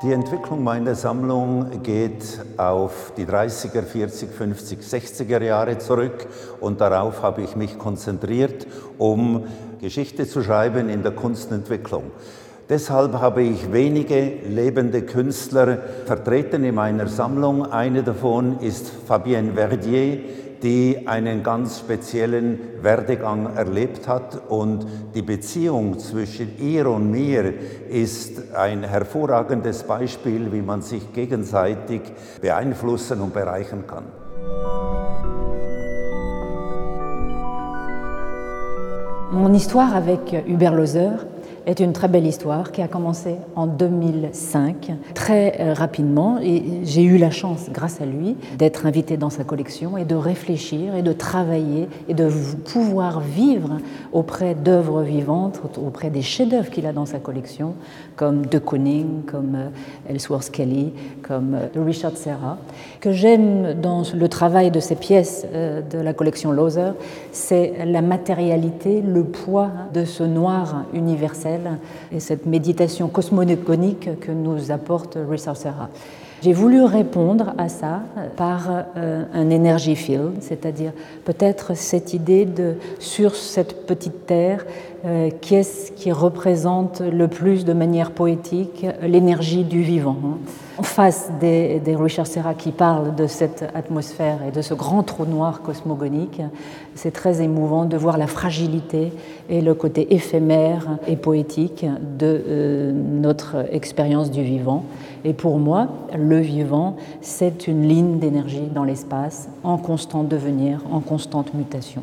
Die Entwicklung meiner Sammlung geht auf die 30er, 40, 50, 60er Jahre zurück und darauf habe ich mich konzentriert, um Geschichte zu schreiben in der Kunstentwicklung. Deshalb habe ich wenige lebende Künstler vertreten in meiner Sammlung. Eine davon ist Fabienne Verdier, die einen ganz speziellen Werdegang erlebt hat. Und die Beziehung zwischen ihr und mir ist ein hervorragendes Beispiel, wie man sich gegenseitig beeinflussen und bereichern kann. Mon histoire avec Hubert Lozer est une très belle histoire qui a commencé en 2005, très euh, rapidement. Et j'ai eu la chance, grâce à lui, d'être invité dans sa collection et de réfléchir et de travailler et de pouvoir vivre auprès d'œuvres vivantes, auprès des chefs-d'œuvre qu'il a dans sa collection, comme De Kooning, comme euh, Ellsworth Kelly, comme euh, Richard Serra. Que j'aime dans le travail de ces pièces de la collection Loser, c'est la matérialité, le poids de ce noir universel et cette méditation cosmogonique que nous apporte Richard Serra. J'ai voulu répondre à ça par euh, un energy field, c'est-à-dire peut-être cette idée de sur cette petite terre, euh, qu'est-ce qui représente le plus de manière poétique l'énergie du vivant. Hein. En face des, des, Richard Serra qui parlent de cette atmosphère et de ce grand trou noir cosmogonique, c'est très émouvant de voir la fragilité et le côté éphémère et poétique de euh, notre expérience du vivant. Et pour moi, le vivant, c'est une ligne d'énergie dans l'espace en constant devenir, en constante mutation.